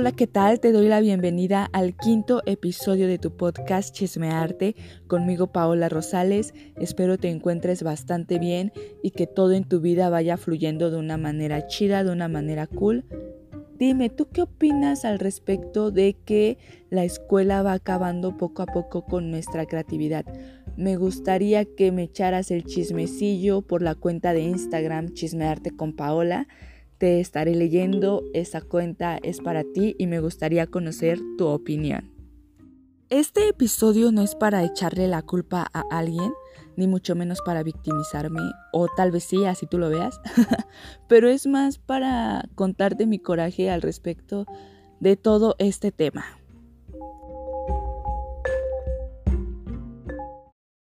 Hola, ¿qué tal? Te doy la bienvenida al quinto episodio de tu podcast Chismearte conmigo Paola Rosales. Espero te encuentres bastante bien y que todo en tu vida vaya fluyendo de una manera chida, de una manera cool. Dime, ¿tú qué opinas al respecto de que la escuela va acabando poco a poco con nuestra creatividad? Me gustaría que me echaras el chismecillo por la cuenta de Instagram Chismearte con Paola te estaré leyendo, esa cuenta es para ti y me gustaría conocer tu opinión. Este episodio no es para echarle la culpa a alguien, ni mucho menos para victimizarme, o tal vez sí, así tú lo veas, pero es más para contarte mi coraje al respecto de todo este tema.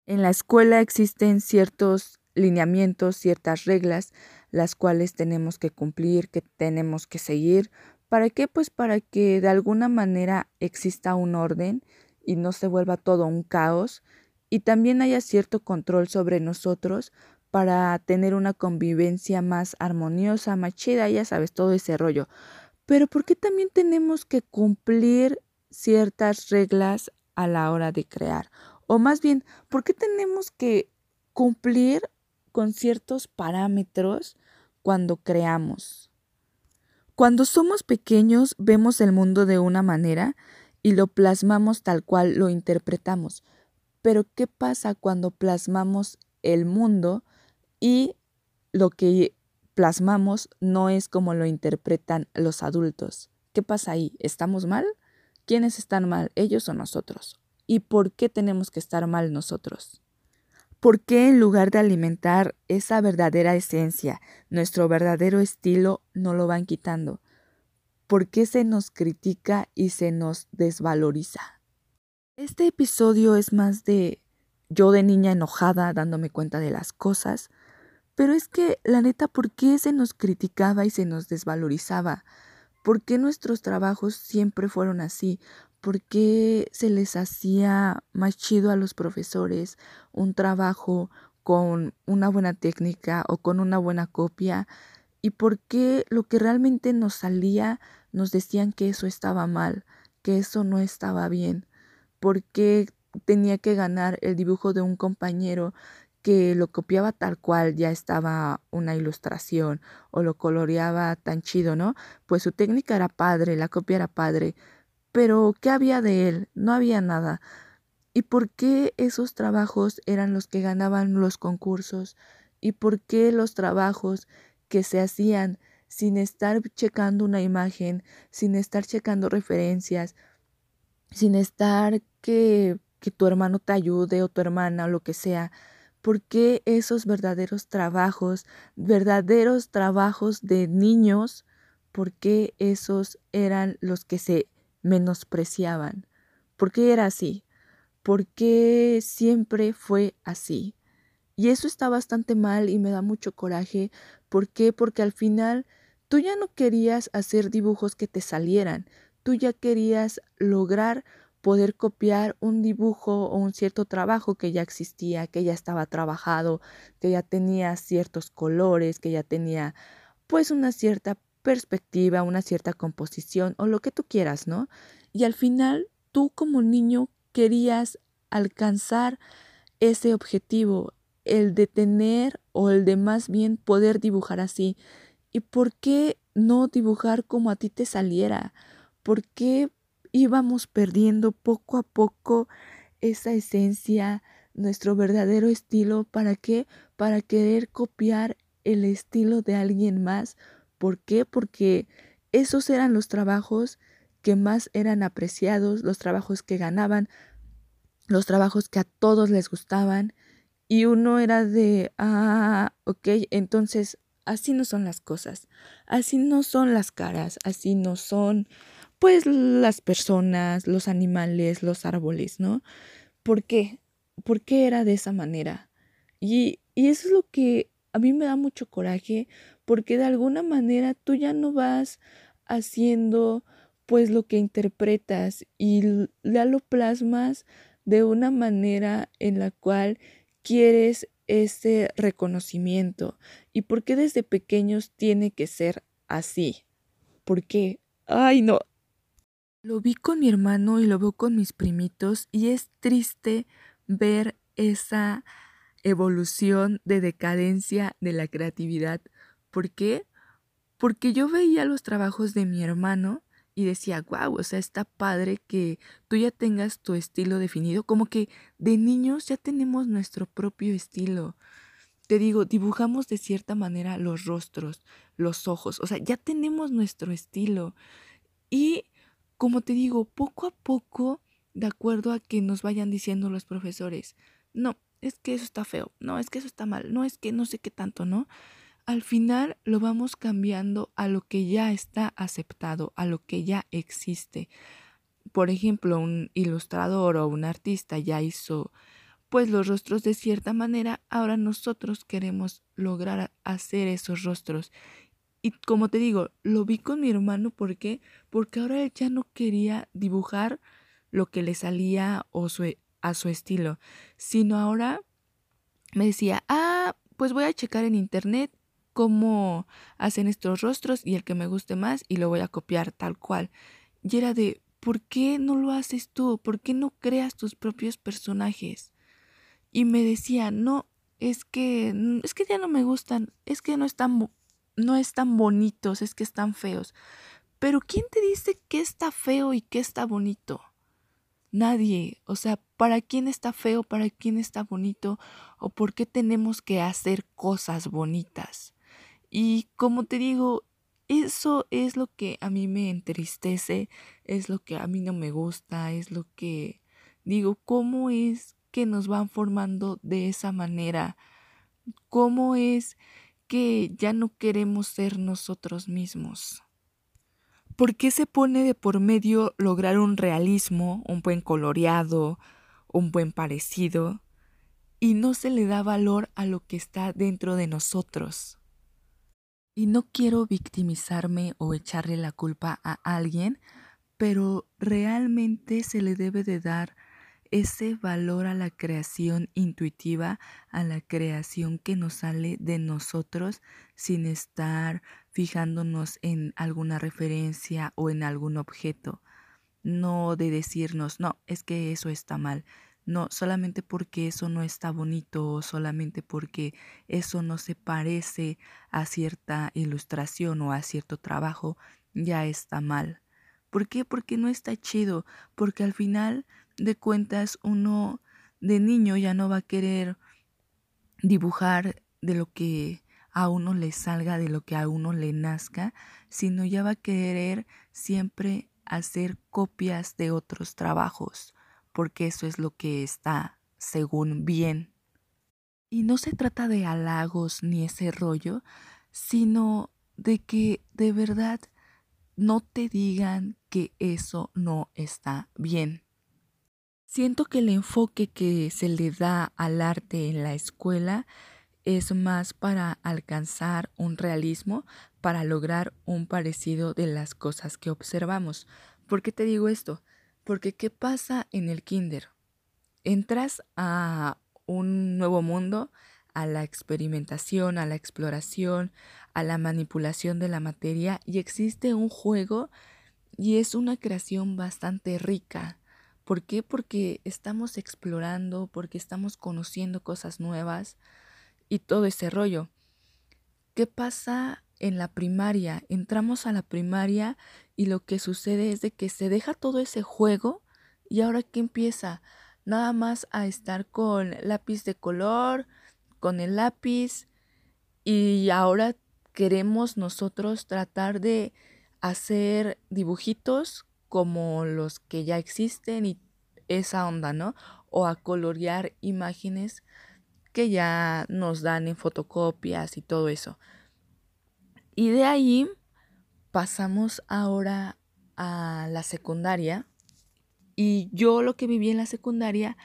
En la escuela existen ciertos lineamientos, ciertas reglas las cuales tenemos que cumplir, que tenemos que seguir. ¿Para qué? Pues para que de alguna manera exista un orden y no se vuelva todo un caos y también haya cierto control sobre nosotros para tener una convivencia más armoniosa, más chida, ya sabes, todo ese rollo. Pero ¿por qué también tenemos que cumplir ciertas reglas a la hora de crear? O más bien, ¿por qué tenemos que cumplir con ciertos parámetros cuando creamos. Cuando somos pequeños vemos el mundo de una manera y lo plasmamos tal cual lo interpretamos. Pero ¿qué pasa cuando plasmamos el mundo y lo que plasmamos no es como lo interpretan los adultos? ¿Qué pasa ahí? ¿Estamos mal? ¿Quiénes están mal, ellos o nosotros? ¿Y por qué tenemos que estar mal nosotros? ¿Por qué en lugar de alimentar esa verdadera esencia, nuestro verdadero estilo, no lo van quitando? ¿Por qué se nos critica y se nos desvaloriza? Este episodio es más de yo de niña enojada dándome cuenta de las cosas, pero es que la neta, ¿por qué se nos criticaba y se nos desvalorizaba? ¿Por qué nuestros trabajos siempre fueron así? ¿Por qué se les hacía más chido a los profesores un trabajo con una buena técnica o con una buena copia? ¿Y por qué lo que realmente nos salía nos decían que eso estaba mal, que eso no estaba bien? ¿Por qué tenía que ganar el dibujo de un compañero que lo copiaba tal cual ya estaba una ilustración o lo coloreaba tan chido, ¿no? Pues su técnica era padre, la copia era padre, pero, ¿qué había de él? No había nada. ¿Y por qué esos trabajos eran los que ganaban los concursos? ¿Y por qué los trabajos que se hacían sin estar checando una imagen, sin estar checando referencias, sin estar que, que tu hermano te ayude o tu hermana o lo que sea? ¿Por qué esos verdaderos trabajos, verdaderos trabajos de niños, por qué esos eran los que se menospreciaban. ¿Por qué era así? ¿Por qué siempre fue así? Y eso está bastante mal y me da mucho coraje. ¿Por qué? Porque al final tú ya no querías hacer dibujos que te salieran. Tú ya querías lograr poder copiar un dibujo o un cierto trabajo que ya existía, que ya estaba trabajado, que ya tenía ciertos colores, que ya tenía pues una cierta perspectiva, una cierta composición o lo que tú quieras, ¿no? Y al final tú como niño querías alcanzar ese objetivo, el de tener o el de más bien poder dibujar así. ¿Y por qué no dibujar como a ti te saliera? ¿Por qué íbamos perdiendo poco a poco esa esencia, nuestro verdadero estilo? ¿Para qué? Para querer copiar el estilo de alguien más ¿Por qué? Porque esos eran los trabajos que más eran apreciados, los trabajos que ganaban, los trabajos que a todos les gustaban. Y uno era de, ah, ok, entonces así no son las cosas, así no son las caras, así no son, pues, las personas, los animales, los árboles, ¿no? ¿Por qué? ¿Por qué era de esa manera? Y, y eso es lo que a mí me da mucho coraje porque de alguna manera tú ya no vas haciendo pues lo que interpretas y ya lo plasmas de una manera en la cual quieres ese reconocimiento. ¿Y por qué desde pequeños tiene que ser así? ¿Por qué? Ay, no. Lo vi con mi hermano y lo veo con mis primitos y es triste ver esa evolución de decadencia de la creatividad. ¿Por qué? Porque yo veía los trabajos de mi hermano y decía, wow, o sea, está padre que tú ya tengas tu estilo definido, como que de niños ya tenemos nuestro propio estilo. Te digo, dibujamos de cierta manera los rostros, los ojos, o sea, ya tenemos nuestro estilo. Y como te digo, poco a poco, de acuerdo a que nos vayan diciendo los profesores, no, es que eso está feo, no, es que eso está mal, no, es que no sé qué tanto, ¿no? al final lo vamos cambiando a lo que ya está aceptado, a lo que ya existe. Por ejemplo, un ilustrador o un artista ya hizo pues los rostros de cierta manera, ahora nosotros queremos lograr hacer esos rostros. Y como te digo, lo vi con mi hermano, ¿por qué? Porque ahora él ya no quería dibujar lo que le salía o a su estilo, sino ahora me decía, ah, pues voy a checar en internet cómo hacen estos rostros y el que me guste más y lo voy a copiar tal cual. Y era de, ¿por qué no lo haces tú? ¿Por qué no creas tus propios personajes? Y me decía, no, es que, es que ya no me gustan, es que no están, no están bonitos, es que están feos. Pero ¿quién te dice qué está feo y qué está bonito? Nadie. O sea, ¿para quién está feo? ¿Para quién está bonito? ¿O por qué tenemos que hacer cosas bonitas? Y como te digo, eso es lo que a mí me entristece, es lo que a mí no me gusta, es lo que digo, ¿cómo es que nos van formando de esa manera? ¿Cómo es que ya no queremos ser nosotros mismos? ¿Por qué se pone de por medio lograr un realismo, un buen coloreado, un buen parecido, y no se le da valor a lo que está dentro de nosotros? Y no quiero victimizarme o echarle la culpa a alguien, pero realmente se le debe de dar ese valor a la creación intuitiva, a la creación que nos sale de nosotros sin estar fijándonos en alguna referencia o en algún objeto. No de decirnos, no, es que eso está mal, no solamente porque eso no está bonito o solamente porque eso no se parece a cierta ilustración o a cierto trabajo, ya está mal. ¿Por qué? Porque no está chido, porque al final de cuentas uno de niño ya no va a querer dibujar de lo que a uno le salga, de lo que a uno le nazca, sino ya va a querer siempre hacer copias de otros trabajos porque eso es lo que está según bien. Y no se trata de halagos ni ese rollo, sino de que de verdad no te digan que eso no está bien. Siento que el enfoque que se le da al arte en la escuela es más para alcanzar un realismo, para lograr un parecido de las cosas que observamos. ¿Por qué te digo esto? Porque ¿qué pasa en el kinder? Entras a un nuevo mundo, a la experimentación, a la exploración, a la manipulación de la materia y existe un juego y es una creación bastante rica. ¿Por qué? Porque estamos explorando, porque estamos conociendo cosas nuevas y todo ese rollo. ¿Qué pasa en la primaria, entramos a la primaria y lo que sucede es de que se deja todo ese juego y ahora que empieza nada más a estar con lápiz de color, con el lápiz y ahora queremos nosotros tratar de hacer dibujitos como los que ya existen y esa onda, ¿no? O a colorear imágenes que ya nos dan en fotocopias y todo eso. Y de ahí pasamos ahora a la secundaria. Y yo lo que viví en la secundaria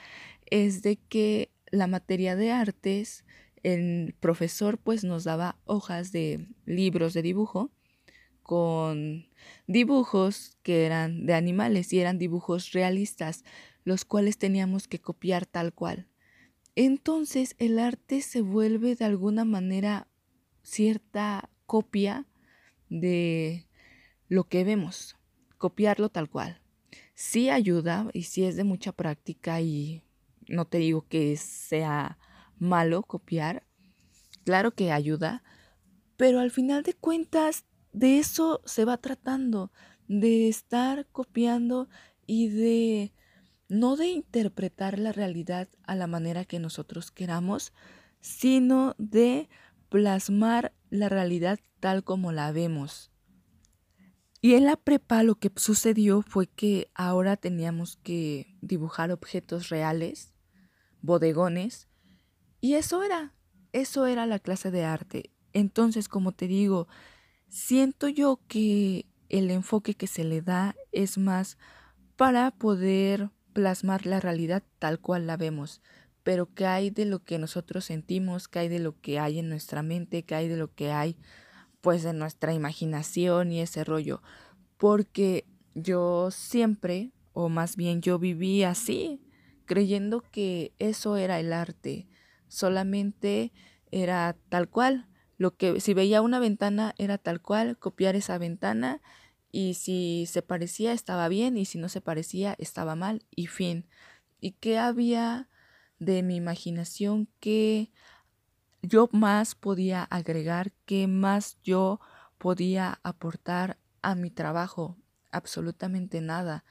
es de que la materia de artes, el profesor pues nos daba hojas de libros de dibujo con dibujos que eran de animales y eran dibujos realistas, los cuales teníamos que copiar tal cual. Entonces el arte se vuelve de alguna manera cierta copia de lo que vemos, copiarlo tal cual. sí ayuda y sí es de mucha práctica y no te digo que sea malo copiar, claro que ayuda, pero al final de cuentas de eso se va tratando, de estar copiando y de no de interpretar la realidad a la manera que nosotros queramos, sino de plasmar la realidad tal como la vemos. Y en la prepa lo que sucedió fue que ahora teníamos que dibujar objetos reales, bodegones, y eso era, eso era la clase de arte. Entonces, como te digo, siento yo que el enfoque que se le da es más para poder plasmar la realidad tal cual la vemos, pero que hay de lo que nosotros sentimos, que hay de lo que hay en nuestra mente, que hay de lo que hay pues de nuestra imaginación y ese rollo, porque yo siempre, o más bien yo viví así, creyendo que eso era el arte, solamente era tal cual, lo que si veía una ventana era tal cual, copiar esa ventana y si se parecía estaba bien y si no se parecía estaba mal y fin. ¿Y qué había de mi imaginación que yo más podía agregar, que más yo podía aportar a mi trabajo? Absolutamente nada.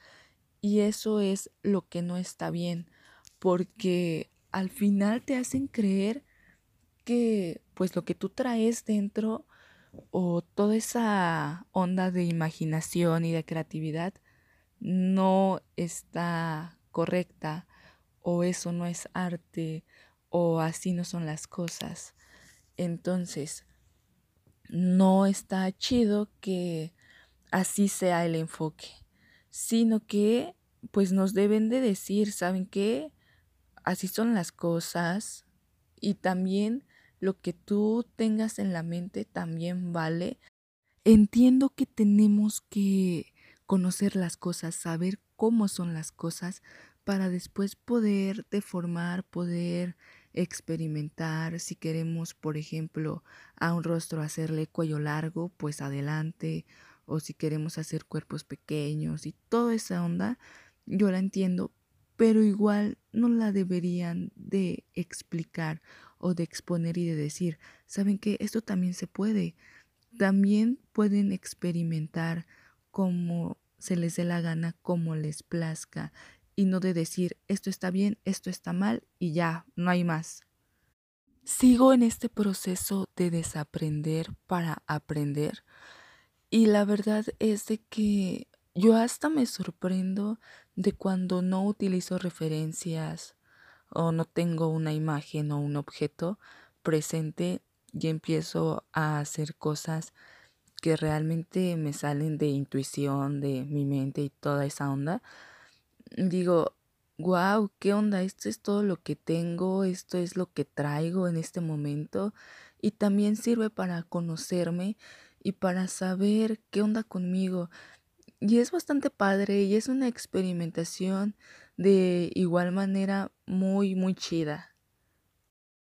Y eso es lo que no está bien, porque al final te hacen creer que pues lo que tú traes dentro o toda esa onda de imaginación y de creatividad no está correcta o eso no es arte o así no son las cosas. Entonces, no está chido que así sea el enfoque, sino que pues nos deben de decir, ¿saben qué? Así son las cosas y también lo que tú tengas en la mente también vale. Entiendo que tenemos que conocer las cosas, saber cómo son las cosas para después poder deformar, poder experimentar. Si queremos, por ejemplo, a un rostro hacerle cuello largo, pues adelante. O si queremos hacer cuerpos pequeños y toda esa onda, yo la entiendo, pero igual no la deberían de explicar o de exponer y de decir, ¿saben que Esto también se puede. También pueden experimentar como se les dé la gana, como les plazca, y no de decir, esto está bien, esto está mal y ya, no hay más. Sigo en este proceso de desaprender para aprender y la verdad es de que yo hasta me sorprendo de cuando no utilizo referencias o no tengo una imagen o un objeto presente y empiezo a hacer cosas que realmente me salen de intuición, de mi mente y toda esa onda, digo, wow, ¿qué onda? Esto es todo lo que tengo, esto es lo que traigo en este momento y también sirve para conocerme y para saber qué onda conmigo. Y es bastante padre y es una experimentación de igual manera muy, muy chida.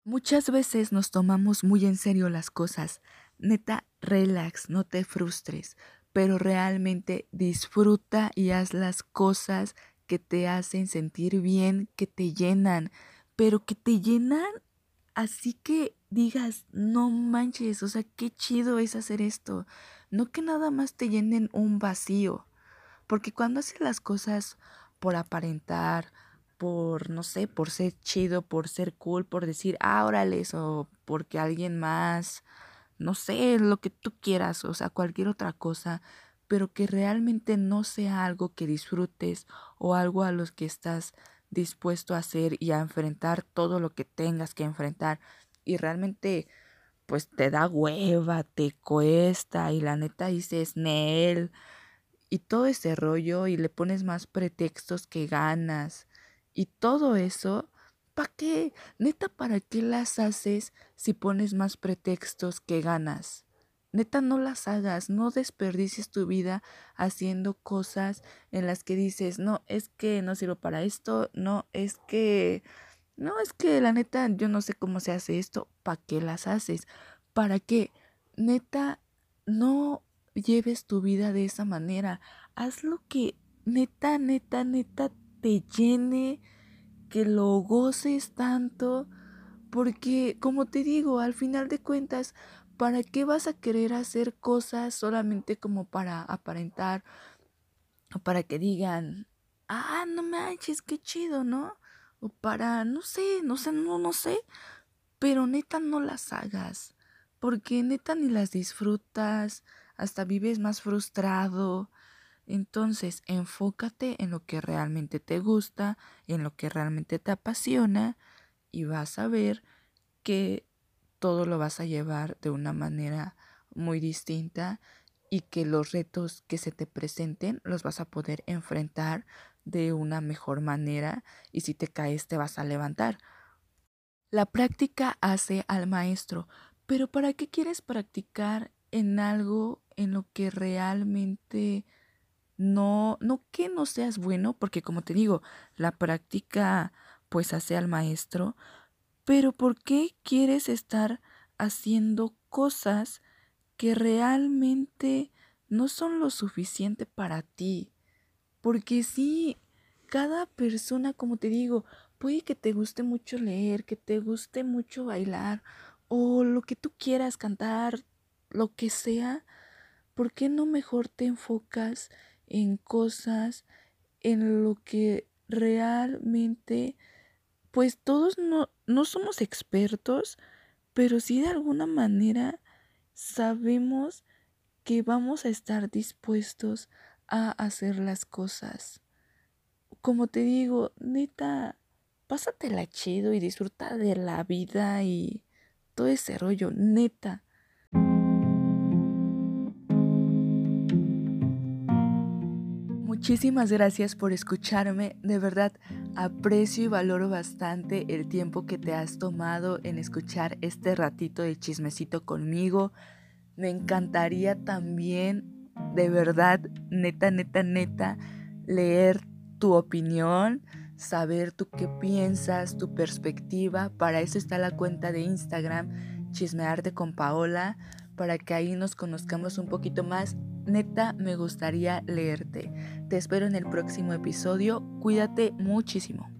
Muchas veces nos tomamos muy en serio las cosas. Neta, relax, no te frustres, pero realmente disfruta y haz las cosas que te hacen sentir bien, que te llenan, pero que te llenan así que digas, no manches, o sea, qué chido es hacer esto. No que nada más te llenen un vacío, porque cuando haces las cosas por aparentar, por, no sé, por ser chido, por ser cool, por decir, ah, o porque alguien más, no sé, lo que tú quieras, o sea, cualquier otra cosa, pero que realmente no sea algo que disfrutes o algo a los que estás dispuesto a hacer y a enfrentar todo lo que tengas que enfrentar y realmente pues te da hueva, te cuesta y la neta dices, Nel, y todo ese rollo y le pones más pretextos que ganas y todo eso, ¿para qué? Neta, ¿para qué las haces si pones más pretextos que ganas? Neta, no las hagas, no desperdicies tu vida haciendo cosas en las que dices, no, es que no sirvo para esto, no, es que, no, es que la neta, yo no sé cómo se hace esto, ¿para qué las haces? ¿Para qué? Neta, no lleves tu vida de esa manera. Haz lo que neta, neta, neta te llene, que lo goces tanto, porque como te digo, al final de cuentas, ¿para qué vas a querer hacer cosas solamente como para aparentar o para que digan, ah, no manches, qué chido, ¿no? O para, no sé, no sé, no, no sé, pero neta no las hagas, porque neta ni las disfrutas, hasta vives más frustrado. Entonces, enfócate en lo que realmente te gusta, en lo que realmente te apasiona y vas a ver que todo lo vas a llevar de una manera muy distinta y que los retos que se te presenten los vas a poder enfrentar de una mejor manera y si te caes te vas a levantar. La práctica hace al maestro, pero ¿para qué quieres practicar en algo en lo que realmente no, no que no seas bueno, porque como te digo, la práctica pues hace al maestro, pero ¿por qué quieres estar haciendo cosas que realmente no son lo suficiente para ti? Porque sí, cada persona, como te digo, puede que te guste mucho leer, que te guste mucho bailar o lo que tú quieras cantar, lo que sea, ¿por qué no mejor te enfocas en cosas en lo que realmente, pues todos no, no somos expertos, pero sí de alguna manera sabemos que vamos a estar dispuestos a hacer las cosas. Como te digo, neta, pásatela chido y disfruta de la vida y todo ese rollo, neta. Muchísimas gracias por escucharme, de verdad aprecio y valoro bastante el tiempo que te has tomado en escuchar este ratito de chismecito conmigo. Me encantaría también, de verdad, neta, neta, neta, leer tu opinión, saber tú qué piensas, tu perspectiva. Para eso está la cuenta de Instagram, Chismearte con Paola, para que ahí nos conozcamos un poquito más Neta, me gustaría leerte. Te espero en el próximo episodio. Cuídate muchísimo.